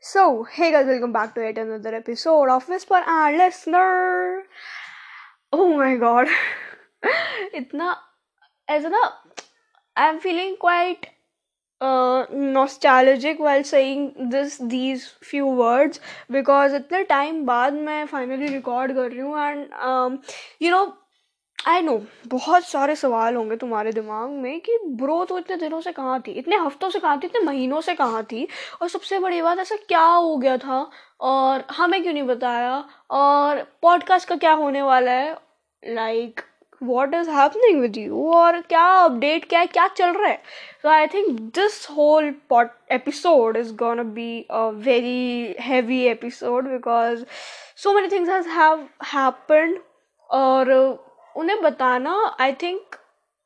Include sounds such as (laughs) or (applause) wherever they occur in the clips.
So, hey guys, welcome back to yet another episode of Whisper and Listener. Oh my god, (laughs) itna ऐसा ना I'm feeling quite uh, nostalgic while saying this these few words because इतने time बाद मैं finally record कर रही हूँ and um, you know I know बहुत सारे सवाल होंगे तुम्हारे दिमाग में कि ब्रो तो इतने दिनों से कहाँ थी? इतने हफ्तों से कहाँ थी? इतने महीनों से कहाँ थी? और सबसे बड़ी बात, ऐसा क्या हो गया था? और हमें क्यों नहीं बताया? और पॉडकास्ट का क्या होने वाला है? Like what is happening with you और क्या अपडेट क्या है क्या चल रहा है? So I think this whole pod episode is gonna be a very heavy episode because so many things have happened और उन्हें बताना I think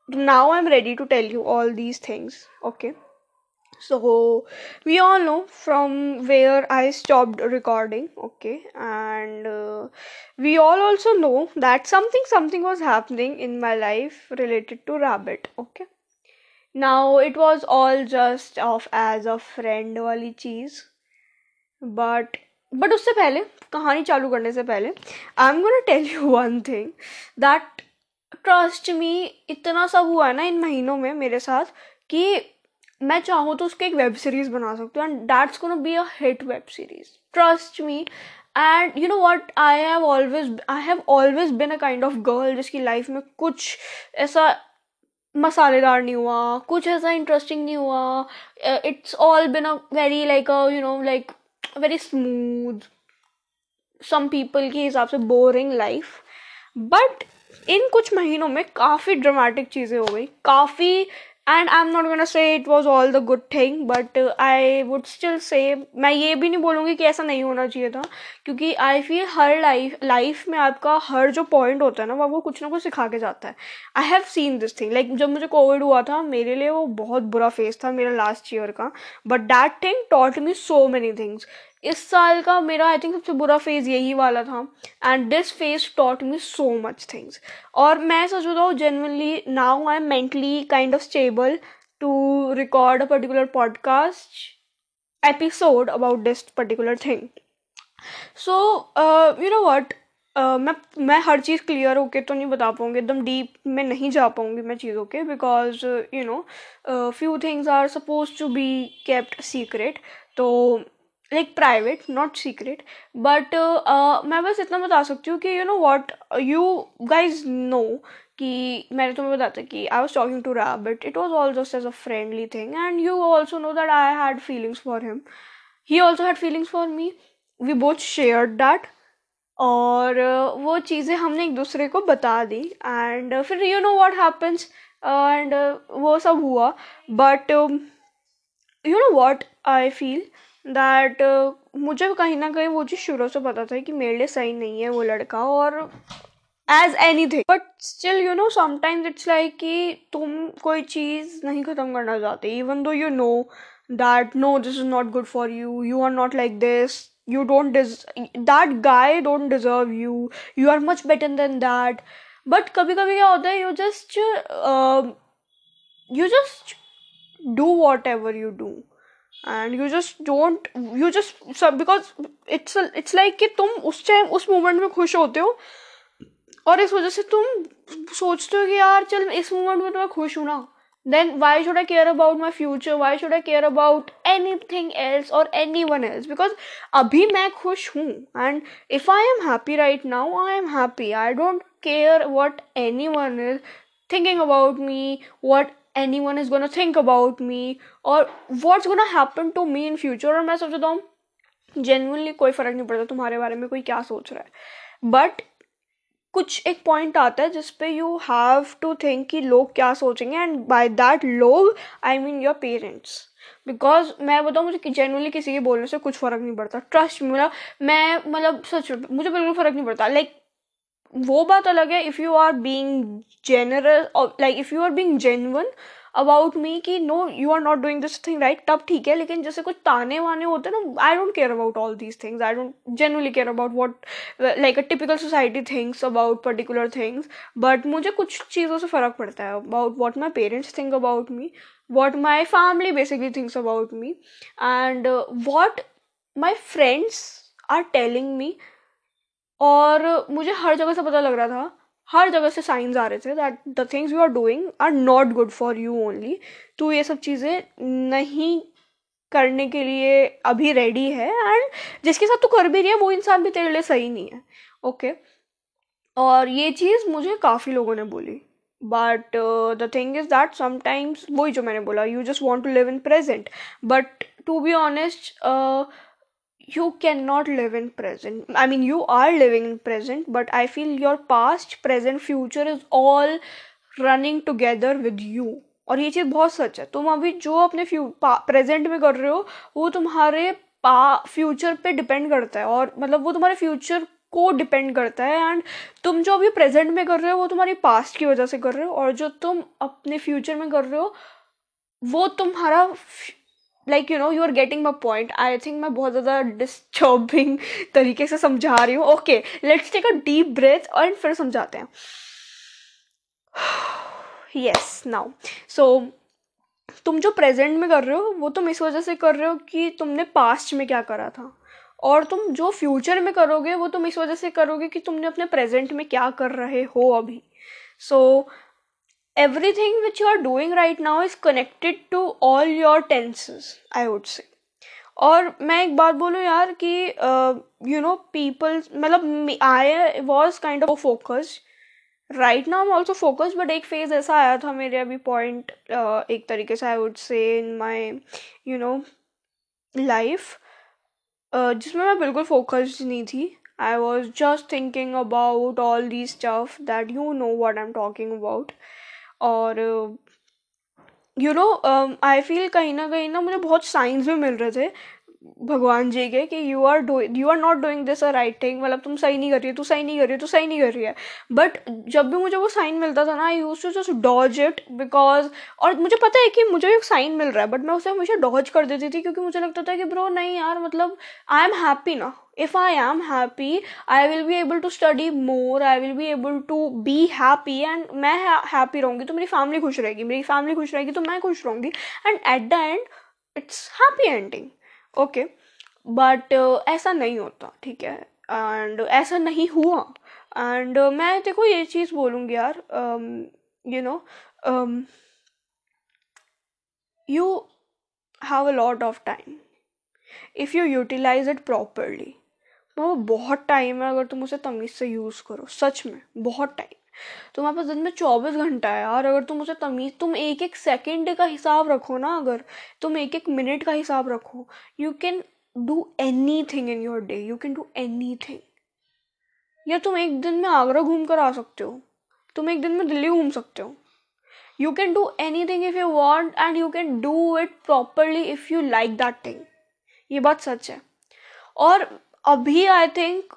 now I am ready to tell you all these things okay so we all know from where I stop recording okay and we all also know that something something was happening in my life related to rabbit okay now it was all just of as a friend वाली चीज़ but but उससे पहले कहानी चालू करने से पहले I am gonna tell you one thing that trust me इतना सब हुआ है ना इन महीनों में मेरे साथ कि मैं चाहूँ तो उसकी एक वेब सीरीज़ बना सकती हूँ। And that's gonna be a hit web series trust me and you know what I have always I have always been a kind of girl जिसकी लाइफ में कुछ ऐसा मसालेदार नहीं हुआ, कुछ ऐसा इंटरेस्टिंग नहीं हुआ। It's all been a very like a you know like very smooth some people के हिसाब से बोरिंग लाइफ बट इन कुछ महीनों में काफ़ी ड्रामेटिक चीज़ें हो गई। काफ़ी and I am not gonna say it was all the good thing but I would still say मैं ये भी नहीं बोलूँगी कि ऐसा नहीं होना चाहिए था, क्योंकि आई फील हर लाइफ लाइफ में आपका हर जो पॉइंट होता है ना वह वो कुछ ना कुछ सिखा के जाता है। I have seen this thing like जब मुझे कोविड हुआ था, मेरे लिए वो बहुत बुरा फेस था, मेरा लास्ट ईयर का but that thing taught me so many things इस साल का मेरा आई थिंक सबसे बुरा फ़ेज़ यही वाला था। And this phase taught me so much things और मैं सच बताऊँ genuinely now I am mentally kind of stable to record a particular podcast episode about this particular thing so you know what मैं मैं हर चीज़ क्लियर होके तो नहीं बता पाऊँगी, एकदम डीप में नहीं जा पाऊँगी मैं चीज़ों के because you know few things are suppose to be kept secret तो like private not secret but मैं बस इतना बता सकती हूँ कि you know what you guys know कि मैंने तुम्हें बताया था कि आई वॉज़ टॉकिंग टू रा but it was all just as a friendly thing and you also know that I had feelings for him he also had feelings for me we both share that और वो चीज़ें हमने एक दूसरे को बता दी. एंड फिर you know what happens and वो सब हुआ. But you know what I feel that uh, मुझे कहीं ना कहीं वो चीज़ शुरू से पता था कि मेरे लिए सही नहीं है वो लड़का और as anything but still you know sometimes it's like कि तुम कोई चीज़ नहीं ख़त्म करना चाहते even though you know that no this is not good for you you are not like this you don't des- that guy don't deserve you you are much better than that. But कभी कभी क्या होता है you just you just do whatever you do. And you just don't you just सब because it's it's like कि तुम उस time उस मोमेंट में खुश होते हो। और इस वजह से तुम सोचते हो कि यार, चल, इस मोमेंट में तो मैं खुश हूँ ना। Then why should I care about my future why should I care about anything else और एनी वन एल्स बिकॉज़ अभी मैं खुश हूँ। And if I am happy right now I am happy I don't care what anyone is thinking about me what one is gonna think about me और what's gonna happen to me in future और मैं सोचता हूँ genuinely कोई फ़र्क नहीं पड़ता तुम्हारे बारे में कोई क्या सोच रहा है। बट कुछ एक पॉइंट आता है जिसपे यू हैव टू थिंक कि लोग क्या सोचेंगे एंड बाय दैट लोग I mean your parents because मैं बताऊँ मुझे जेनुअनली किसी के बोलने से कुछ फ़र्क नहीं पड़ता। ट्रस्ट मेरा मैं मतलब सच मुझे बिल्कुल फ़र्क नहीं पड़ता। लाइक like, वो बात अलग है if you are being general like if you are being genuine about me कि no you are not doing this thing right तब ठीक है, लेकिन जैसे कुछ ताने वाने होते हैं ना I don't care about all these things I don't generally care about what like a typical society things about particular things but मुझे कुछ चीज़ों से फ़र्क पड़ता है about what my parents think about me what my family basically thinks about me and what my friends are telling me और मुझे हर जगह से पता लग रहा था, हर जगह से साइंस आ रहे थे that the things you are doing are not good for you only तो ये सब चीज़ें नहीं करने के लिए अभी रेडी है एंड जिसके साथ तू कर भी रही है, वो इंसान भी तेरे लिए सही नहीं है। Okay okay? और ये चीज़ मुझे काफ़ी लोगों ने बोली। But the thing is that sometimes वही जो मैंने बोला you just want to live in present but to be honest you cannot live in present. I mean, you are living in present, but i feel your past, present, future is all running together with you. और ये चीज़ बहुत सच है। तुम अभी जो अपने फ्यू प्रेजेंट में कर रहे हो, वो तुम्हारे पा फ्यूचर पे डिपेंड करता है। और मतलब वो तुम्हारे फ्यूचर को डिपेंड करता है एंड तुम जो अभी प्रेजेंट में कर रहे हो, वो तुम्हारी पास्ट की वजह से कर रहे हो। और जो तुम अपने फ्यूचर में कर रहे हो, वो तुम्हारा like you know you are getting my point I think मैं बहुत ज़्यादा डिस्टर्बिंग (laughs) तरीके से समझा रही हूँ. Okay let's take a deep breath और फिर समझाते हैं. यस नाउ सो तुम जो प्रेजेंट में कर रहे हो, वो तुम इस वजह से कर रहे हो कि तुमने पास्ट में क्या करा था? और तुम जो फ्यूचर में करोगे, वो तुम इस वजह से करोगे कि तुमने अपने प्रेजेंट में क्या कर रहे हो अभी? सो everything which you are doing right now is connected to all your tenses i would say. और मैं एक बात बोलूँ यार कि यू नो पीपल मतलब I was kind of focus right now am also focus but एक फ़ेज़ ऐसा आया था मेरे अभी पॉइंट uh, एक तरीके से I would say in my you know life जिसमें मैं बिल्कुल फोकस्ड नहीं थी. I was just thinking about all the stuff that you know what I am talking about और यू नो आई फील कहीं ना कहीं ना मुझे बहुत साइंस भी मिल रहे थे, भगवान जी के, कि you are do you are not doing this a right thing मतलब तुम सही नहीं कर रही है, तू सही नहीं कर रही है, तू सही नहीं कर रही है। बट जब भी मुझे वो साइन मिलता था ना I use to just dodge it because और मुझे पता है कि मुझे एक साइन मिल रहा है बट मैं उसे हमेशा डॉज कर देती थी, क्योंकि मुझे लगता था कि ब्रो नहीं यार मतलब आई एम हैप्पी ना if i am happy i will be able to study more i will be able to be happy and मैं हैप्पी रहूँगी तो मेरी फैमिली खुश रहेगी। मेरी फैमिली खुश रहेगी तो मैं खुश रहूँगी। And at the end it's happy ending okay but ऐसा नहीं होता ठीक है? एंड ऐसा नहीं हुआ। एंड uh, मैं देखो ये चीज़ बोलूँगी यार you know you have a lot of time if you utilise it properly वो बहुत टाइम है, अगर तुम उसे तमीज़ से यूज़ करो, सच में, बहुत टाइम। तुम्हारे पास दिन में चौबीस घंटा है यार, अगर तुम उसे तमीज़, तुम एक एक सेकंड का हिसाब रखो ना अगर, तुम एक एक मिनट का हिसाब रखो you can do anything in your day you can do anything या तुम एक दिन में आगरा घूम कर आ सकते हो, तुम एक दिन में दिल्ली घूम सकते हो। You can do anything if you want and you can do it properly if you like that thing ये बात सच है। और अभी I think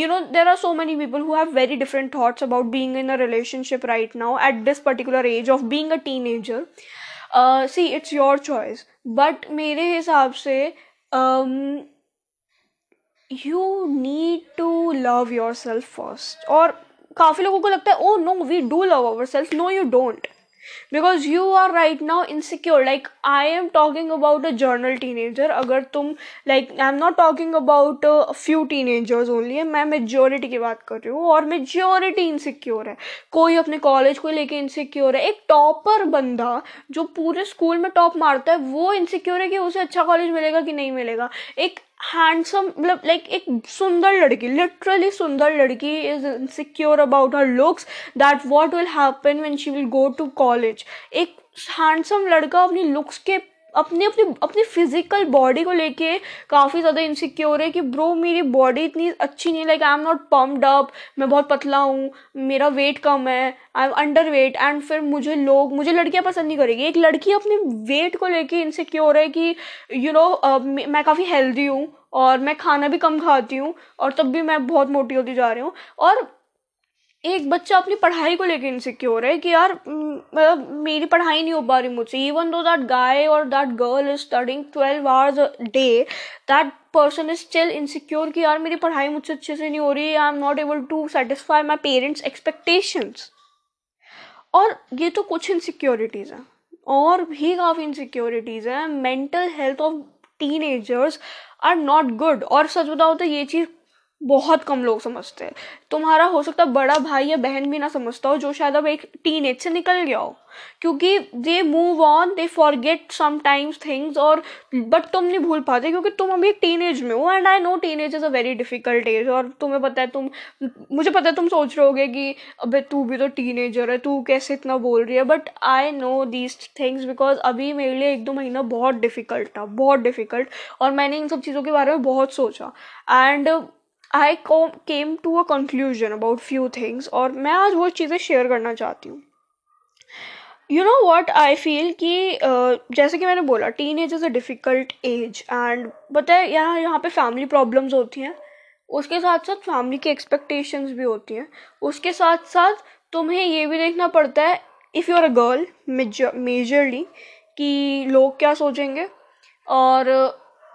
you know there are so many people who have very different thoughts about being in a relationship right now at this particular age of being a teenager uh, see it's your choice but मेरे हिसाब से um, you need to love yourself first और काफ़ी लोगों को लगता है oh no we do love ourselves no you don't because you are right now insecure like I am talking about a general teenager अगर तुम like I am not talking about few teenagers only है मैं majority की बात कर रही हूँ और मेजोरिटी इनसिक्योर है। कोई अपने कॉलेज को लेके इनसिक्योर है। एक टॉपर बंदा जो पूरे स्कूल में टॉप मारता है, वो इनसिक्योर है कि उसे अच्छा कॉलेज मिलेगा कि नहीं मिलेगा। एक हैंडसम मतलब लाइक एक सुंदर लड़की लिटरली सुंदर लड़की is insecure about her looks that what will happen when she will go to college एक हैंडसम लड़का अपनी लुक्स के अपनी अपनी अपनी फ़िज़िकल बॉडी को लेके काफ़ी ज़्यादा इनसिक्योर है कि ब्रो मेरी बॉडी इतनी अच्छी नहीं like I am not pumped up मैं बहुत पतला हूँ मेरा वेट कम है I am underweight and फिर मुझे लोग मुझे लड़कियाँ पसंद नहीं करेगी। एक लड़की अपने वेट को लेके इनसिक्योर है कि you you know know, uh, मैं काफ़ी हेल्दी हूँ और मैं खाना भी कम खाती हूँ और तब भी मैं बहुत मोटी होती जा रही हूँ और एक बच्चा अपनी पढ़ाई को लेकर इनसिक्योर है कि यार मतलब मेरी पढ़ाई नहीं हो पा रही मुझसे। इवन दो दैट गाय और that girl is studying twelve hours a day that person is still insecure कि यार, मेरी पढ़ाई मुझसे अच्छे से नहीं हो रही I am not able to satisfy my parents expectations और ये तो कुछ इनसिक्योरिटीज़ हैं। और भी काफ़ी इनसिक्योरिटीज़ हैं। Mental health of teenagers are not good और सच बताओ तो ये चीज़ बहुत कम लोग समझते हैं। तुम्हारा हो सकता है बड़ा भाई या बहन भी ना समझता हो, जो शायद अब एक टीन एज से निकल गया हो। क्योंकि they move on they forget sometimes things और बट तुम नहीं भूल पाते क्योंकि तुम अभी एक टीन एज में हो। And I know teen age is a very difficult age और तुम्हें पता है तुम, मुझे पता है तुम सोच रहे होगे कि अबे तू भी तो टीन एजर है, तू कैसे इतना बोल रही है? But I know these things because अभी मेरे लिए एक दो महीना बहुत डिफ़िकल्ट था, बहुत डिफ़िकल्ट और मैंने इन सब चीज़ों के बारे में बहुत सोचा। And I came to a conclusion about few things और मैं आज वो चीज़ें शेयर करना चाहती हूँ। You know what I feel कि जैसे कि मैंने बोला teen age is a difficult age and बताए यहाँ यहाँ पे फैमिली प्रॉब्लम्स होती हैं। उसके साथ साथ फैमिली की एक्सपेक्टेशंस भी होती हैं। उसके साथ साथ तुम्हें ये भी देखना पड़ता है if you are a girl majorly कि लोग क्या सोचेंगे और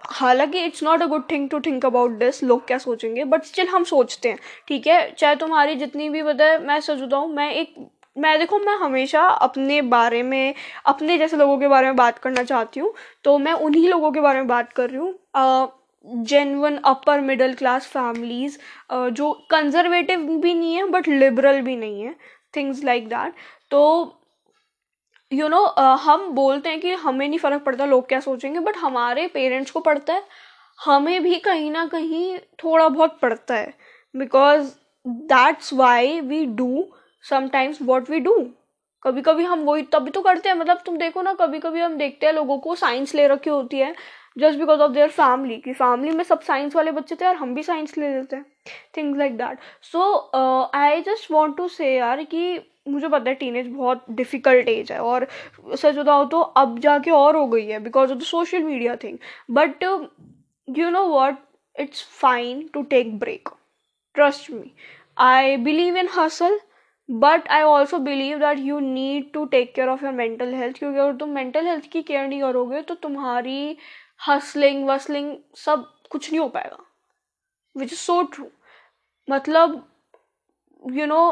हालाँकि it's not a good thing to think about this लोग क्या सोचेंगे? बट स्टिल हम सोचते हैं, ठीक है? चाहे तुम्हारी जितनी भी बताए मैं सच बताऊँ, मैं एक, मैं देखो, मैं हमेशा अपने बारे में, अपने जैसे लोगों के बारे में बात करना चाहती हूँ तो मैं उन्हीं लोगों के बारे में बात कर रही हूँ। Genuine upper middle class families जो कंजर्वेटिव भी नहीं है बट लिबरल भी नहीं है थिंग्स लाइक दैट तो you you know know, uh, हम बोलते हैं कि हमें नहीं फ़र्क पड़ता लोग क्या सोचेंगे बट हमारे पेरेंट्स को पड़ता है। हमें भी कहीं ना कहीं थोड़ा बहुत पड़ता है because that's why we do sometimes what we do कभी कभी हम वही तभी तो करते हैं मतलब तुम देखो ना कभी कभी हम देखते हैं लोगों को साइंस ले रखी होती है just because of their family की फैमिली में सब साइंस वाले बच्चे थे और हम भी साइंस ले लेते हैं things like that so I just want to say यार कि मुझे पता है टीनेज बहुत डिफ़िकल्ट एज है और सच बताओ तो अब जाके और हो गई है because of the social media thing but you know what it's fine to take break trust me I believe in hustle but I also believe that you need to take care of your mental health क्योंकि अगर तुम mental health की care नहीं करोगे तो तुम्हारी hustling वसलिंग सब कुछ नहीं हो पाएगा विच इज़ सो ट्रू मतलब यू नो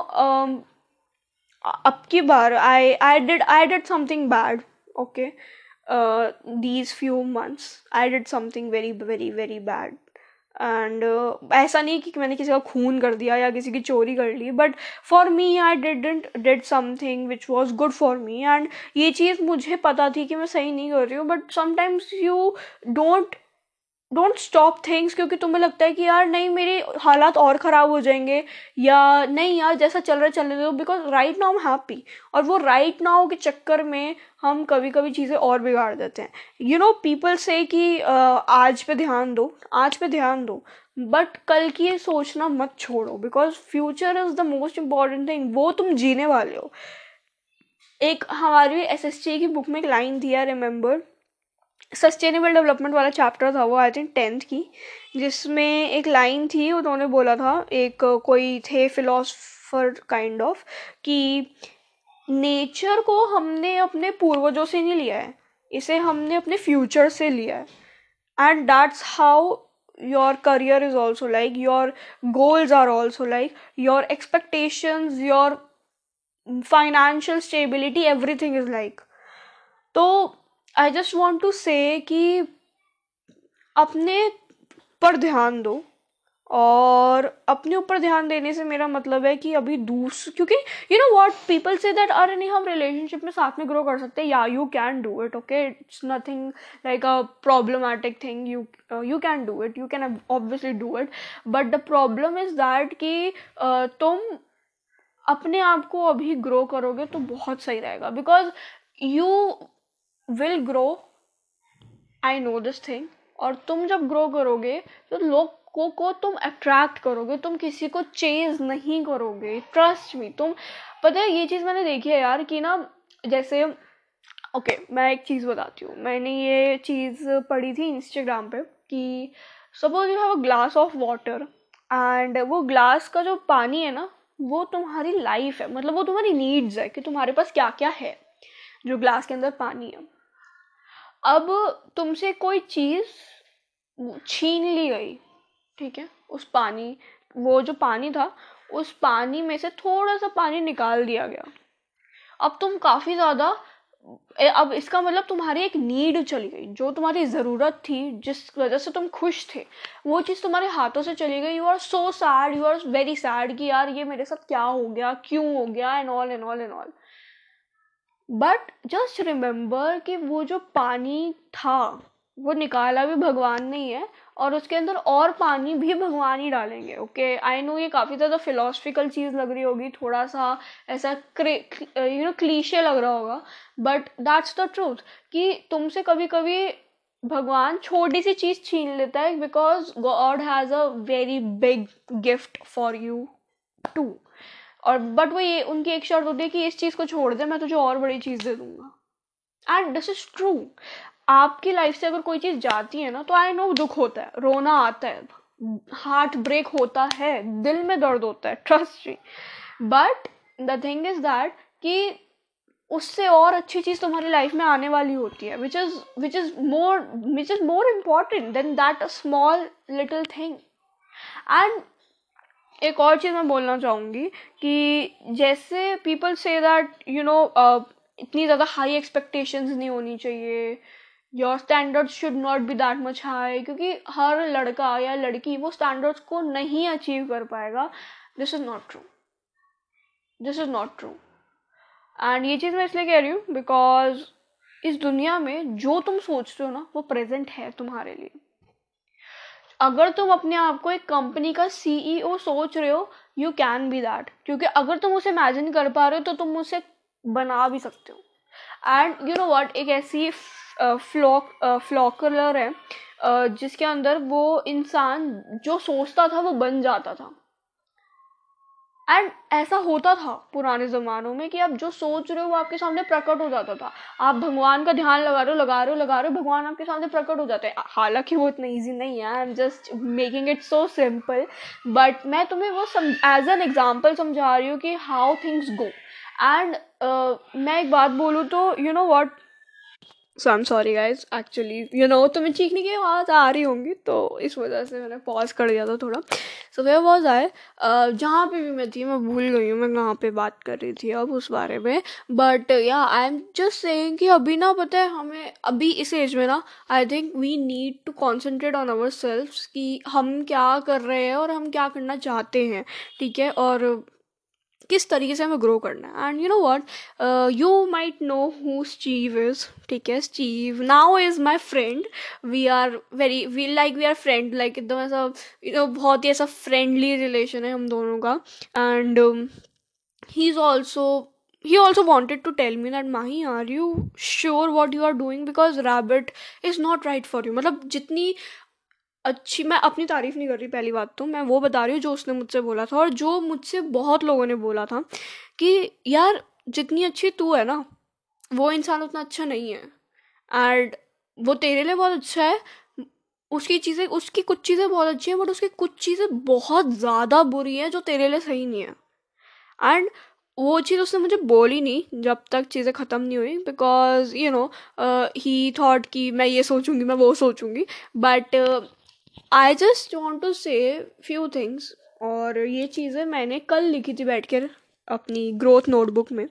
अब की बार I I did I did something bad okay these few months I did something very very very bad and ऐसा नहीं कि मैंने किसी का खून कर दिया या किसी की चोरी कर ली but for me I didn't did something which was good for me and ये चीज़ मुझे पता थी कि मैं सही नहीं कर रही हूँ but sometimes you don't don't stop things क्योंकि तुम्हें लगता है कि यार, नहीं, मेरे हालात और ख़राब हो जाएँगे, या नहीं, यार, जैसा चल रहा है चलने दो because right now am happy और वो राइट नाउ के चक्कर में हम कभी कभी चीज़ें और बिगाड़ देते हैं. यू नो पीपल से कि आज पे ध्यान दो, आज पे ध्यान दो बट कल की ये सोचना मत छोड़ो because future is the most important thing वो तुम जीने वाले हो. एक हमारी एस की बुक में एक लाइन थी आई रिमेंबर सस्टेनेबल डेवलपमेंट वाला चैप्टर था वो आई थिंक टेंथ की, जिसमें एक लाइन थी, उन्होंने बोला था, एक कोई थे फिलोसफर काइंड ऑफ़ कि नेचर को हमने अपने पूर्वजों से नहीं लिया है, इसे हमने अपने फ्यूचर से लिया है। And that's how your career is also like your goals are also like your expectations your financial stability everything is like तो I just want to say कि अपने पर ध्यान दो और अपने ऊपर ध्यान देने से मेरा मतलब है कि अभी दूस क्योंकि you know what people say that अरे नहीं हम रिलेशनशिप में साथ में ग्रो कर सकते हैं. या you can do it okay it's nothing like a problematic thing you you can do it you can obviously do it but the problem is that कि uh, तुम अपने आप को अभी ग्रो करोगे तो बहुत सही रहेगा। Because you will grow I know this thing और तुम जब ग्रो करोगे तो लोगों को तुम अट्रैक्ट करोगे तुम किसी को चेंज नहीं करोगे. ट्रस्ट मी तुम पता है ये चीज़ मैंने देखी है यार कि ना जैसे ओके okay, मैं एक चीज़ बताती हूँ. मैंने ये चीज़ पढ़ी थी इंस्टाग्राम पे कि suppose you have a glass of water and वो ग्लास का जो पानी है ना वो तुम्हारी लाइफ है. मतलब वो तुम्हारी नीड्स है कि तुम्हारे पास क्या क्या है जो ग्लास के अंदर पानी है. अब तुमसे कोई चीज़ छीन ली गई, ठीक है? उस पानी, वो जो पानी था, उस पानी में से थोड़ा सा पानी निकाल दिया गया। अब तुम काफ़ी ज़्यादा अब इसका मतलब तुम्हारी एक नीड चली गई, जो तुम्हारी ज़रूरत थी, जिस वजह से तुम खुश थे, वो चीज़ तुम्हारे हाथों से चली गई। You are so sad you are very sad कि यार ये मेरे साथ क्या हो गया, क्यों हो गया and all and all and all but just remember कि वो जो पानी था, वो निकाला भी भगवान ने ही है और उसके अंदर और पानी भी भगवान ही डालेंगे ओके आई नो ये काफ़ी ज़्यादा फिलोसफिकल चीज़ लग रही होगी थोड़ा सा ऐसा यू नो क्लीशे लग रहा होगा बट दैट्स द ट्रूथ कि तुमसे कभी कभी भगवान छोटी सी चीज़ छीन लेता है because God has a very big gift for you too और बट वो ये, उनकी एक शर्त होती है कि इस चीज़ को छोड़ दे, मैं तुझे और बड़ी चीज़ दे दूँगा। एंड दिस इज़ ट्रू आपकी लाइफ से अगर कोई चीज़ जाती है ना तो आई नो दुख होता है, रोना आता है हार्ट ब्रेक होता है, दिल में दर्द होता है trust ji but the thing is that कि उससे और अच्छी चीज़ तुम्हारी लाइफ में आने वाली होती है which is which is more which is more important than that a small little thing and एक और चीज़ मैं बोलना चाहूँगी कि जैसे people say that you know इतनी ज़्यादा हाई एक्सपेक्टेशंस नहीं होनी चाहिए। Your standards should not be that much high क्योंकि हर लड़का या लड़की वो स्टैंडर्ड्स को नहीं अचीव कर पाएगा। This is not true this is not true and ये चीज़ मैं इसलिए कह रही हूँ बिकॉज़ इस दुनिया में जो तुम सोचते हो ना, वो प्रेजेंट है तुम्हारे लिए। अगर तुम अपने आप को एक कंपनी का सीईओ e सोच रहे हो यू कैन बी दैट क्योंकि अगर तुम उसे इमेजिन कर पा रहे हो तो तुम उसे बना भी सकते हो. एंड यू नो वॉट एक ऐसी फ्लॉक फ्लॉकलर है जिसके अंदर वो इंसान जो सोचता था, वो बन जाता था. एंड ऐसा होता था पुराने ज़मानों में कि आप जो सोच रहे हो वो आपके सामने प्रकट हो जाता था। आप भगवान का ध्यान लगा रहे हो, लगा रहे हो, लगा रहे हो, भगवान आपके सामने प्रकट हो जाते हैं। हालाँकि वो इतना ईजी नहीं है I am just making it so simple but मैं तुम्हें वो एज एन एग्ज़ाम्पल समझा रही हूँ कि हाउ थिंग्स गो एंड मैं एक बात बोलूँ तो you know what so I am sorry guys actually you know तुम्हें चीखने की आवाज़ आ रही होंगी तो इस वजह से मैंने पॉज कर दिया था थोड़ा। सो वे वॉज़ आए जहाँ पे भी मैं थी, मैं भूल गई हूँ, मैं कहाँ पे बात कर रही थी अब उस बारे में। But yeah I am just saying कि अभी ना, पता है, हमें अभी इस एज में ना I think we need to concentrate on our self कि हम क्या कर रहे हैं और हम क्या करना चाहते हैं, ठीक है? और किस तरीके से हमें ग्रो करना है। And you know what you might know who Steve is ठीक है? Steve now is my friend we are very we like we are friend like एकदम ऐसा यू नो बहुत ही ऐसा फ्रेंडली रिलेशन है हम दोनों का। And he is also he also wanted to tell me that, mahi, are you sure what you are doing? Because rabbit is not right for you. मतलब जितनी अच्छी, मैं अपनी तारीफ़ नहीं कर रही पहली बात तो मैं वो बता रही हूँ जो उसने मुझसे बोला था और जो मुझसे बहुत लोगों ने बोला था कि, यार, जितनी अच्छी तू है ना, वो इंसान उतना अच्छा नहीं है एंड वो तेरे लिए बहुत अच्छा है, उसकी चीज़ें, उसकी कुछ चीज़ें बहुत अच्छी हैं बट उसकी कुछ चीज़ें बहुत ज़्यादा बुरी हैं जो तेरे लिए सही नहीं है एंड वो चीज़ उसने मुझे बोली नहीं जब तक चीज़ें ख़त्म नहीं हुई because you know he thought कि मैं ये सोचूँगी, मैं वो सोचूँगी but I just want to say few things और ये चीज़ें मैंने कल लिखी थी बैठ कर अपनी ग्रोथ नोटबुक में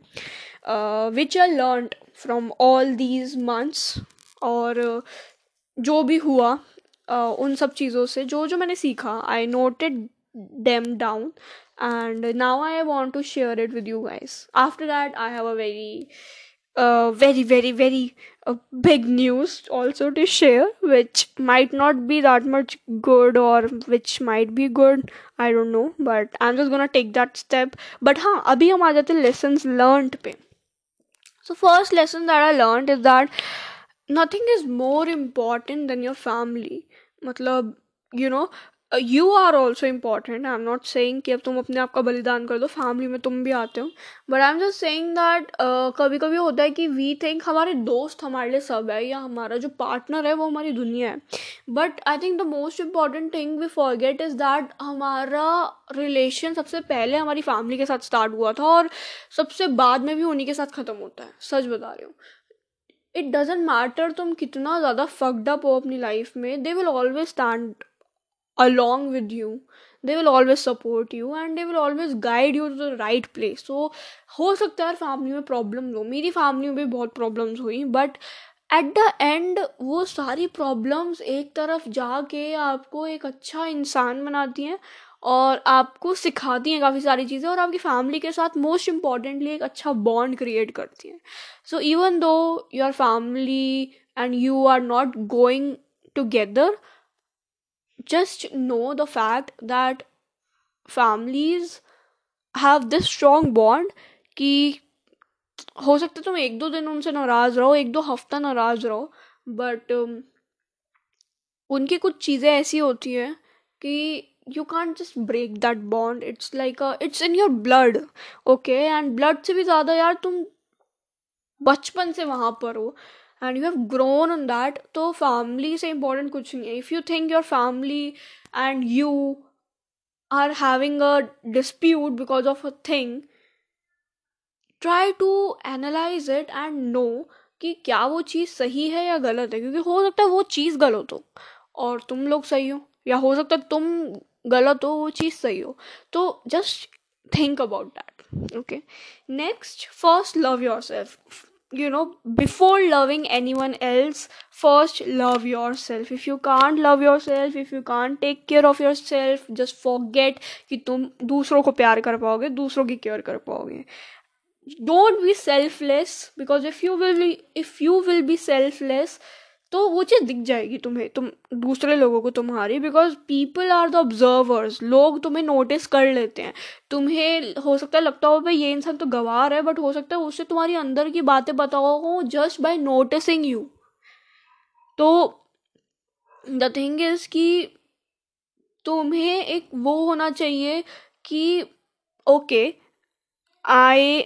which I learn from all these months और जो भी हुआ uh, उन सब चीज़ों से जो जो मैंने सीखा I noted them down and now I want to share it with you guys. After that I have a very very very uh, big news also to share which might not be that much good or which might be good i don't know but i'm just gonna take that step. But huh abhi hum lessons learned pe. So first lesson that i learned is that nothing is more important than your family. Matlab you know you are also important I am not saying कि अब तुम अपने आप का बलिदान कर दो family में तुम भी आते हो. But I am just saying that कभी कभी होता है कि वी थिंक हमारे दोस्त हमारे लिए सब है या हमारा जो पार्टनर है वो हमारी दुनिया है. But I think the most important thing we forget is that हमारा रिलेशन सबसे पहले हमारी फैमिली के साथ स्टार्ट हुआ था और सबसे बाद में भी उन्हीं के साथ ख़त्म होता है. सच बता रही हूँ. इट डजेंट मैटर तुम कितना ज़्यादा फकड अप हो अपनी लाइफ में they will always stand along with you they will always support you and they will always guide you to the right place so हो सकता है फैमिली में प्रॉब्लम हो। मेरी फैमिली में भी बहुत प्रॉब्लम्स हुई बट एट द एंड वो सारी प्रॉब्लम्स एक तरफ़ जाके आपको एक अच्छा इंसान बनाती हैं और आपको सिखाती हैं काफ़ी सारी चीज़ें और आपकी फैमिली के साथ मोस्ट इम्पॉर्टेंटली एक अच्छा बॉन्ड क्रिएट करती हैं। So even though your family and you are not going together just know the fact that families have this strong bond कि हो सकता तुम एक दो दिन उनसे नाराज़ रहो एक दो हफ़्ता नाराज़ रहो बट um, उनकी कुछ चीज़ें ऐसी होती हैं कि you can't just break that bond it's like it's in your blood okay and blood से भी ज़्यादा यार तुम बचपन से वहाँ पर हो। And you have grown on that तो फैमिली से इंपॉर्टेंट कुछ नहीं है। If you think your family and you are having a dispute because of a thing try to analyse it and know कि क्या वो चीज़ सही है या गलत है। क्योंकि हो सकता है वो चीज़ गलत हो और तुम लोग सही हो, या हो सकता है तुम गलत हो, वो चीज़ सही हो। तो just think about that okay next first love your self you know before loving anyone else first love yourself if you can't love yourself if you can't take care of yourself just forget कि तुम दूसरों को प्यार कर पाओगे दूसरों की care कर पाओगे don't be selfless because if you will be if you will be selfless तो वो चीज़ दिख जाएगी तुम्हें, तुम, दूसरे लोगों को तुम्हारी because people are the observers लोग तुम्हें नोटिस कर लेते हैं। तुम्हें हो सकता है लगता हो, भाई, ये इंसान तो गवार है बट हो सकता है उससे तुम्हारी अंदर की बातें बताओ हो जस्ट बाय नोटिसिंग यू तो द थिंग इज़ कि तुम्हें एक वो होना चाहिए कि okay I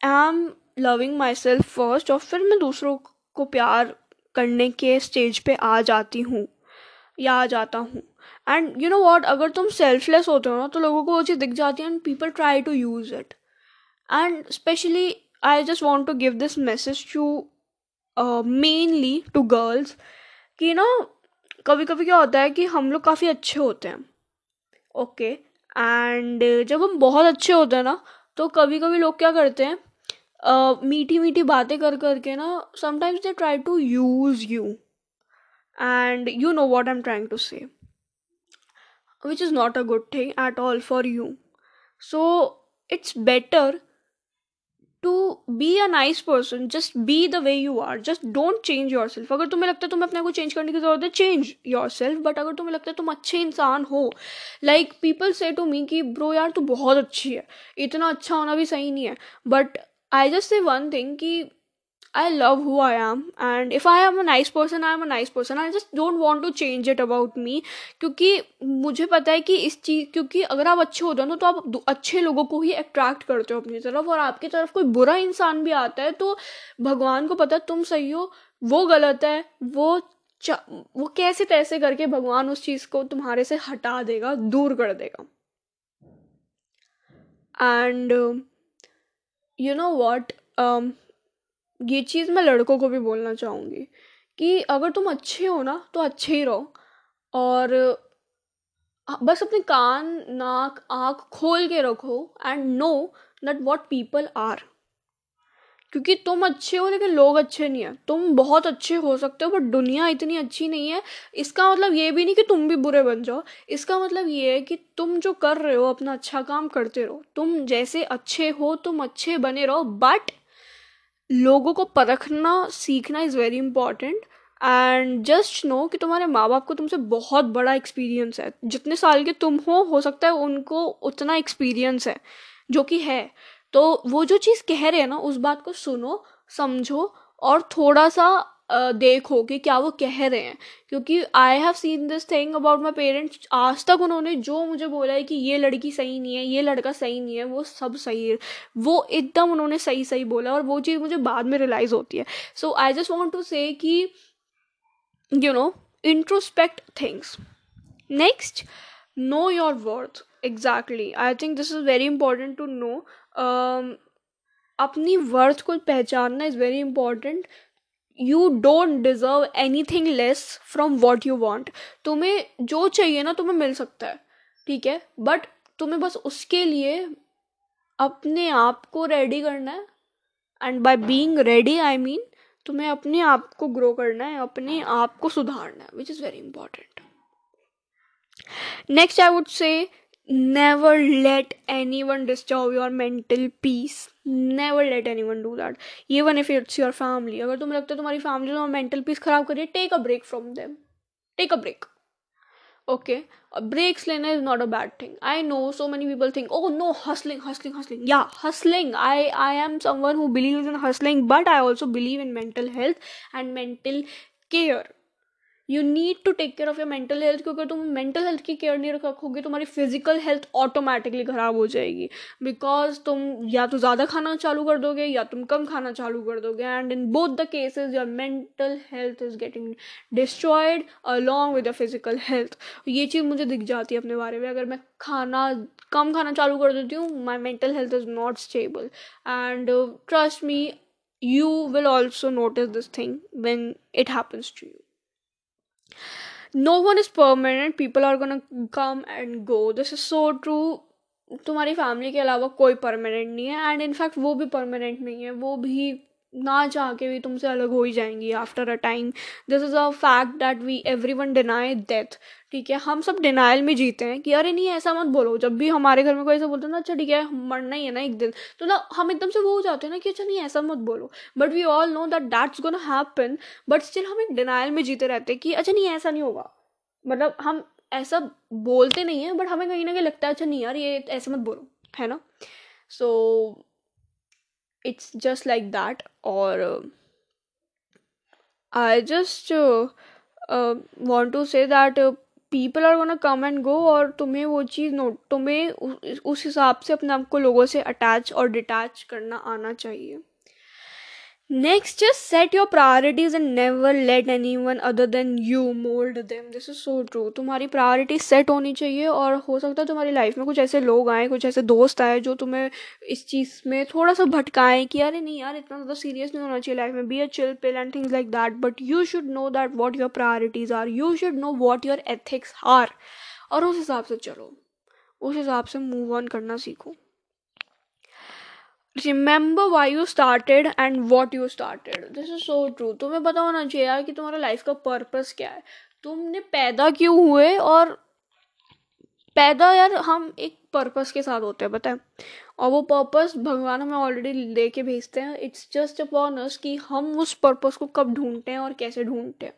am loving my self first और फिर मैं दूसरों को प्यार करने के स्टेज पे आ जाती हूँ, या आ जाता हूँ। एंड यू नो वॉट अगर तुम सेल्फलेस होते हो ना तो लोगों को वो चीज़ दिख जाती है and people try to use it and specially I just want to give this message to mainly to girls कि ना कभी कभी क्या होता है कि हम लोग काफ़ी अच्छे होते हैं ओके okay? एंड जब हम बहुत अच्छे होते हैं ना तो कभी कभी लोग क्या करते हैं मीठी मीठी बातें कर करके ना sometimes they try to use you and you know what I am trying to say which is not a good thing at all for you so it's better to be a nice person just be the way you are just don't change your self अगर तुम्हें लगता है तुम्हें अपने को change करने की ज़रूरत है चेंज योर सेल्फ बट अगर तुम्हें लगता है तुम अच्छे इंसान हो like people say to me कि ब्रो यार तू बहुत अच्छी है. इतना अच्छा होना भी सही नहीं है. But I just say one thing कि I love who I am and if I am a nice person, I am a nice person. I just don't want to change it about me क्योंकि मुझे पता है कि इस चीज़, क्योंकि अगर आप अच्छे होते हो ना तो आप अच्छे लोगों को ही अट्रैक्ट करते हो अपनी तरफ़ और आपकी तरफ़ कोई बुरा इंसान भी आता है तो भगवान को पता है तुम सही हो, वो गलत है, वो वो कैसे तैसे करके भगवान उस चीज़ को तुम्हारे से हटा देगा, दूर कर देगा। एंड यू नो वॉट ये चीज़ मैं लड़कों को भी बोलना चाहूँगी कि अगर तुम अच्छे हो ना तो अच्छे ही रहो और बस अपने कान, नाक, आँख खोल के रखो and know that what people are क्योंकि तुम अच्छे हो लेकिन लोग अच्छे नहीं हैं। तुम बहुत अच्छे हो सकते हो बट दुनिया इतनी अच्छी नहीं है। इसका मतलब ये भी नहीं कि तुम भी बुरे बन जाओ। इसका मतलब ये है कि तुम जो कर रहे हो, अपना अच्छा काम करते रहो। तुम जैसे अच्छे हो, तुम अच्छे बने रहो बट लोगों को परखना, सीखना is very important and just know कि तुम्हारे माँ बाप को तुमसे बहुत बड़ा एक्सपीरियंस है। जितने साल के तुम हो हो सकता है उनको उतना एक्सपीरियंस है, जो कि है। तो वो जो चीज़ कह रहे हैं ना, उस बात को सुनो, समझो और थोड़ा सा देखो कि क्या वो कह रहे हैं। क्योंकि I have seen this thing about my parents आज तक उन्होंने जो मुझे बोला है कि ये लड़की सही नहीं है, ये लड़का सही नहीं है, वो सब सही है। वो एकदम उन्होंने सही सही बोला और वो चीज़ मुझे बाद में रियलाइज़ होती है। So I just want to say कि you know introspect things next know your worth exactly I think this is very important to know अपनी वर्थ को पहचानना is very important you don't deserve anything less from what you want तुम्हें जो चाहिए ना तुम्हें मिल सकता है, ठीक है? बट तुम्हें बस उसके लिए अपने आप को रेडी करना है. And by being ready I mean तुम्हें अपने आप को ग्रो करना है, अपने आप को सुधारना है which is very important next I would say never let anyone disturb your mental peace never let anyone do that even if it's your family अगर तुम्हें लगता है तुम्हारी फैमिली तुम्हारा मेंटल पीस खराब कर रही है take a break from them take a break okay breaks lena is not a bad thing i know so many people think oh no hustling hustling hustling yeah hustling i i am someone who believes in hustling but i also believe in mental health and mental care you need to take care of your mental health क्योंकि तुम mental health की care नहीं रखोगे, तुम्हारी physical health automatically ख़राब हो जाएगी। Because तुम या तो ज़्यादा खाना चालू कर दोगे, या तुम कम खाना चालू कर दोगे and in both the cases your mental health is getting destroyed along with the physical health ये चीज़ मुझे दिख जाती है अपने बारे में। अगर मैं खाना, कम खाना चालू कर देती हूँ my mental health is not stable and trust me you will also notice this thing when it happens to you. No one is permanent people are gonna come and go this is so true तुम्हारी family के अलावा कोई permanent नहीं है. And in fact वो भी permanent नहीं है. वो भी ना चाह के भी तुमसे अलग हो ही जाएँगी after a time this is a fact that we everyone deny death ठीक है? हम सब डिनाइल में जीते हैं कि अरे नहीं, ऐसा मत बोलो। जब भी हमारे घर में कोई ऐसा बोलता है ना अच्छा ठीक है मरना ही है ना एक दिन तो ना हम एकदम से वो हो जाते हैं ना कि अच्छा नहीं, ऐसा मत बोलो. But we all know that that's gonna happen but still हम एक डिनाइल में जीते रहते हैं कि अच्छा नहीं, ऐसा नहीं होगा. मतलब हम ऐसा बोलते नहीं हैं बट हमें कहीं ना कहीं लगता है अच्छा नहीं, यार, ये ऐसे मत बोलो, है ना? So it's just like that और I just want to say that people are gonna come and go और तुम्हें वो चीज़ नोट तुम्हें उस हिसाब से अपने आप को लोगों से अटैच और डिटैच करना आना चाहिए। Next, just set your priorities and never let anyone other than you mold them. This is so true. तुम्हारी प्रायोरिटी सेट होनी चाहिए और हो सकता है तुम्हारी लाइफ में कुछ ऐसे लोग आए कुछ ऐसे दोस्त आए जो तुम्हें इस चीज़ में थोड़ा सा भटकाएँ कि अरे नहीं यार इतना ज़्यादा सीरियस नहीं होना चाहिए लाइफ में be a chill pill and things like that but you should know that what your priorities are you should know what your ethics are और उस हिसाब से चलो उस हिसाब से मूव ऑन करना सीखो remember why you started and what you started this is so true तुम्हें पता होना चाहिए यार कि तुम्हारा लाइफ का पर्पस क्या है। तुमने पैदा क्यों हुए और पैदा यार हम एक पर्पस के साथ होते हैं, पता है? और वो पर्पस भगवान हमें ऑलरेडी लेके भेजते हैं। इट्स जस्ट अपॉन अस कि हम उस पर्पस को कब ढूंढते हैं और कैसे ढूंढते हैं।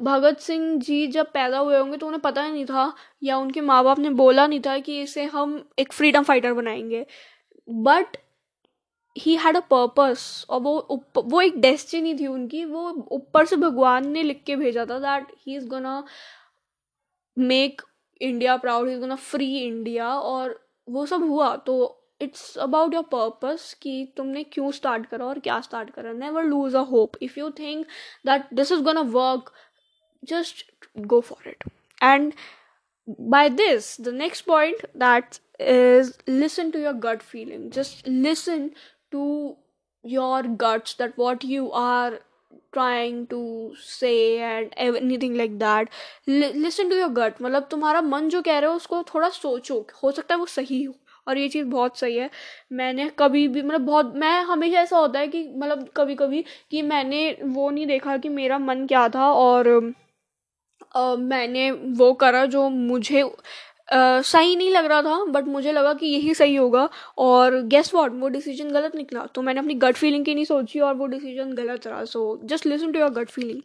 भगत सिंह जी जब पैदा हुए होंगे तो उन्हें पता ही नहीं था या उनके माँ बाप ने बोला नहीं था कि इसे हम एक फ्रीडम फाइटर बनाएँगे। But he had a purpose और वो वो एक डेस्टिनी थी उनकी. वो ऊपर से भगवान ने लिख के भेजा था that he is gonna make India proud he is gonna free India और वो सब हुआ. तो इट्स अबाउट योर पर्पस कि तुमने क्यों स्टार्ट करा और क्या स्टार्ट करा. Never lose a hope if you think that this is gonna work just go for it. And by this, the next point that is listen to your gut feeling. Just listen to your guts that what you are trying to say and anything like that. L- listen to your gut. मतलब तुम्हारा मन जो कह रहे हो उसको थोड़ा सोचो हो सकता है वो सही हो। और ये चीज़ बहुत सही है। मैंने कभी भी मतलब बहुत मैं हमेशा ऐसा होता है कि मतलब कभी कभी कि मैंने वो नहीं देखा कि मेरा मन क्या था और आ, मैंने वो करा जो मुझे सही नहीं लग रहा था बट मुझे लगा कि यही सही होगा और गेस वॉट वो डिसीज़न गलत निकला। तो मैंने अपनी गट फीलिंग की नहीं सोची और वो डिसीज़न गलत रहा। So just listen to your gut feeling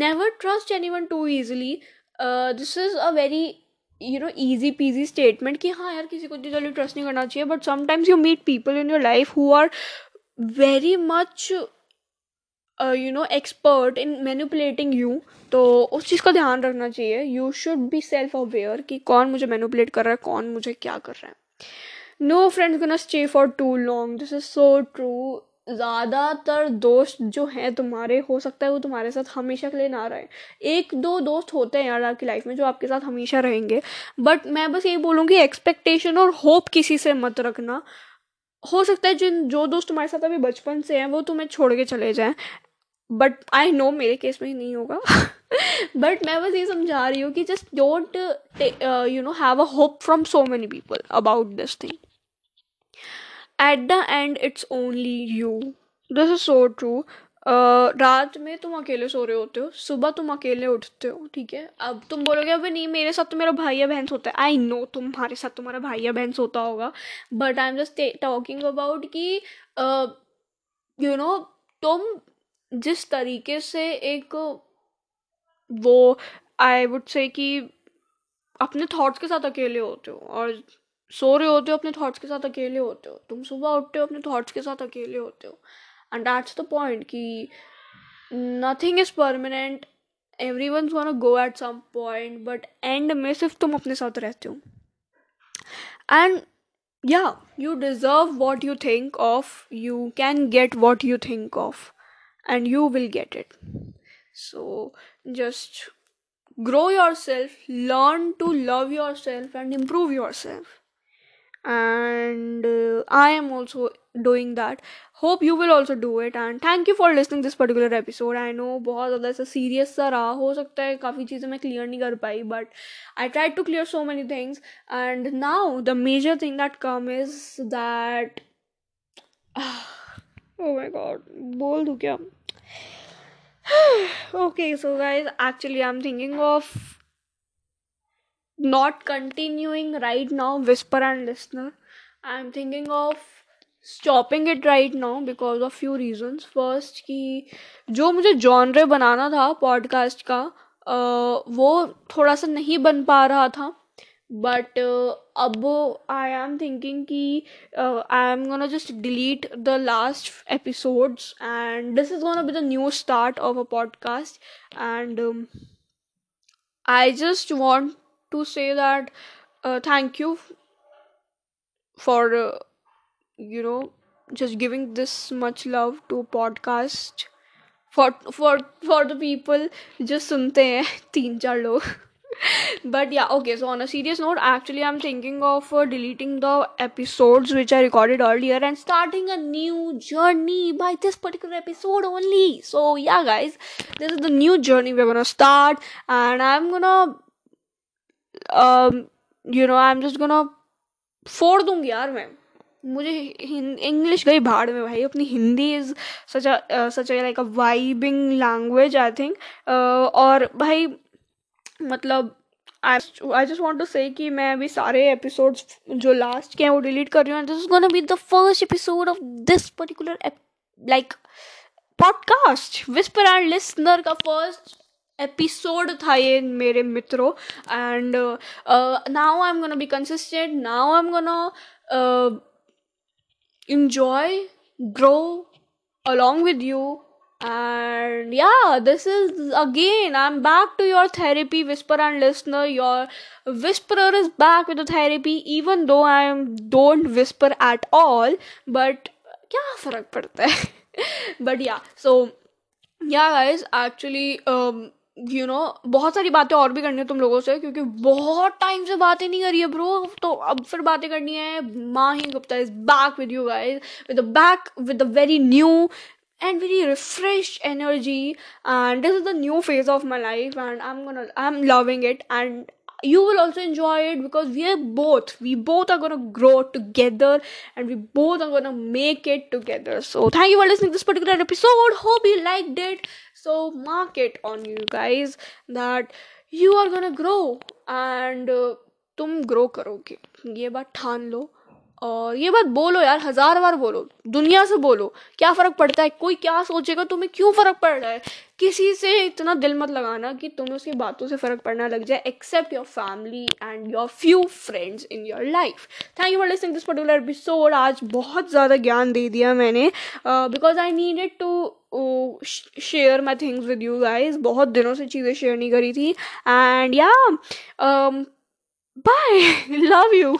never trust anyone too easily this is a very you know easy peasy statement कि हाँ यार, किसी को इतनी जल्दी ट्रस्ट नहीं करना चाहिए but sometimes you meet people in your life who are very much you know expert in manipulating you तो उस चीज़ का ध्यान रखना चाहिए। You should be self aware कि कौन मुझे मैनिपुलेट कर रहा है, कौन मुझे क्या कर रहा है। No friends gonna stay for too long this is so true ज़्यादातर दोस्त जो हैं तुम्हारे, हो सकता है वो तुम्हारे साथ हमेशा के लिए ना रहे। एक दो दोस्त होते हैं यार आपकी लाइफ में जो आपके साथ हमेशा रहेंगे। बट मैं बस यही बोलूँगी एक्सपेक्टेशन और होप किसी से मत रखना। हो सकता है जिन, जो दोस्त तुम्हारे साथ अभी बचपन से हैं, वो तुम्हें छोड़ के चले जाएँ। बट आई नो मेरे केस में ही नहीं होगा। (laughs) बट मैं बस ये समझा रही हूँ कि just don't you know have a hope from so many people about this thing at the end it's only you this is so true रात में तुम अकेले सो रहे होते हो, सुबह तुम अकेले उठते हो, ठीक है? अब तुम बोलोगे अभी नहीं, मेरे साथ तो मेरा भाई या बहन सोता है। आई नो तुम्हारे साथ तुम्हारा भाई या बहन सोता होगा। But I am just talking about कि यू नो तुम जिस तरीके से एक वो आई वुड से कि अपने थॉट्स के साथ अकेले होते हो और सो रहे होते हो अपने थॉट्स के साथ अकेले होते हो। तुम सुबह उठते हो अपने थॉट्स के साथ अकेले होते हो। एंड दैट्स द पॉइंट कि nothing is permanent everyone one go at some point but end में सिर्फ़ तुम अपने साथ रहते हो। एंड या you deserve what you think of you can get what you think of and you will get it so just grow yourself learn to love yourself and improve yourself and uh, i am also doing that hope you will also do it and thank you for listening this particular episode i know बहुत ज़्यादा ऐसा serious सा रहा हो सकता है काफ़ी चीज़ें मैं क्लियर नहीं कर पाई but I try to clear so many things and now the major thing that come is that oh my god बोल दूँ क्या? Okay so guys actually I am thinking of not continuing right now Whisper and Listener I am thinking of stopping it right now because of few reasons first कि जो मुझे genre बनाना था podcast का वो थोड़ा सा नहीं बन पा रहा था। बट अब आई एम थिंकिंग कि I am gonna just delete the last episodes and this is gonna be the new start of a podcast and I just want to say that thank you for you know just giving this much love to podcast for for for the people जो सुनते हैं (laughs) तीन चार लोग। But yeah okay so on a serious note actually i'm thinking of uh, deleting the episodes which i recorded earlier and starting a new journey by this particular episode only so yeah guys this is the new journey we're gonna start and i'm gonna you know I am just gonna फोड़ दूँगी यार मैं मुझे English गई भाड़ में भाई अपनी Hindi is such such like a vibing language I think और भाई मतलब I I just want to say कि मैं अभी सारे एपिसोड्स जो लास्ट के हैं, वो डिलीट कर रही हूँ। This is gonna be the first episode of this particular like podcast Whisper and Listener का फ़र्स्ट एपिसोड था ये मेरे मित्रों। And now I am gonna be consistent now I am gonna enjoy, grow along with you and yeah this is again i'm back to your therapy whisper and listener your whisperer is back with the therapy even though i don't whisper at all but क्या फ़र्क पड़ता है but yeah so या guys actually you know बहुत सारी बातें और भी करनी है तुम लोगों से क्योंकि बहुत टाइम से बातें नहीं करी है ब्रो तो अब फिर बातें करनी है Mahi Gupta is back with you guys with back with a very new and very refreshed energy and this is the new phase of my life and i'm gonna i'm loving it and you will also enjoy it because we are both we both are gonna grow together and we both are gonna make it together so thank you for listening to this particular episode hope you liked it so mark it on you guys that you are gonna grow and uh, तुम grow करोगे ये बात ठान लो और ये बात बोलो यार, हज़ार बार बोलो, दुनिया से बोलो, क्या फ़र्क पड़ता है? कोई क्या सोचेगा, तुम्हें क्यों फ़र्क पड़ रहा है? किसी से इतना दिल मत लगाना कि तुम्हें उसकी बातों से फ़र्क पड़ना लग जाए except your family and your few friends in your life thank you for listening this particular episode आज बहुत ज़्यादा ज्ञान दे दिया मैंने। Because I needed to share my things with you guys बहुत दिनों से चीज़ें शेयर नहीं करी थी। And yeah bye love you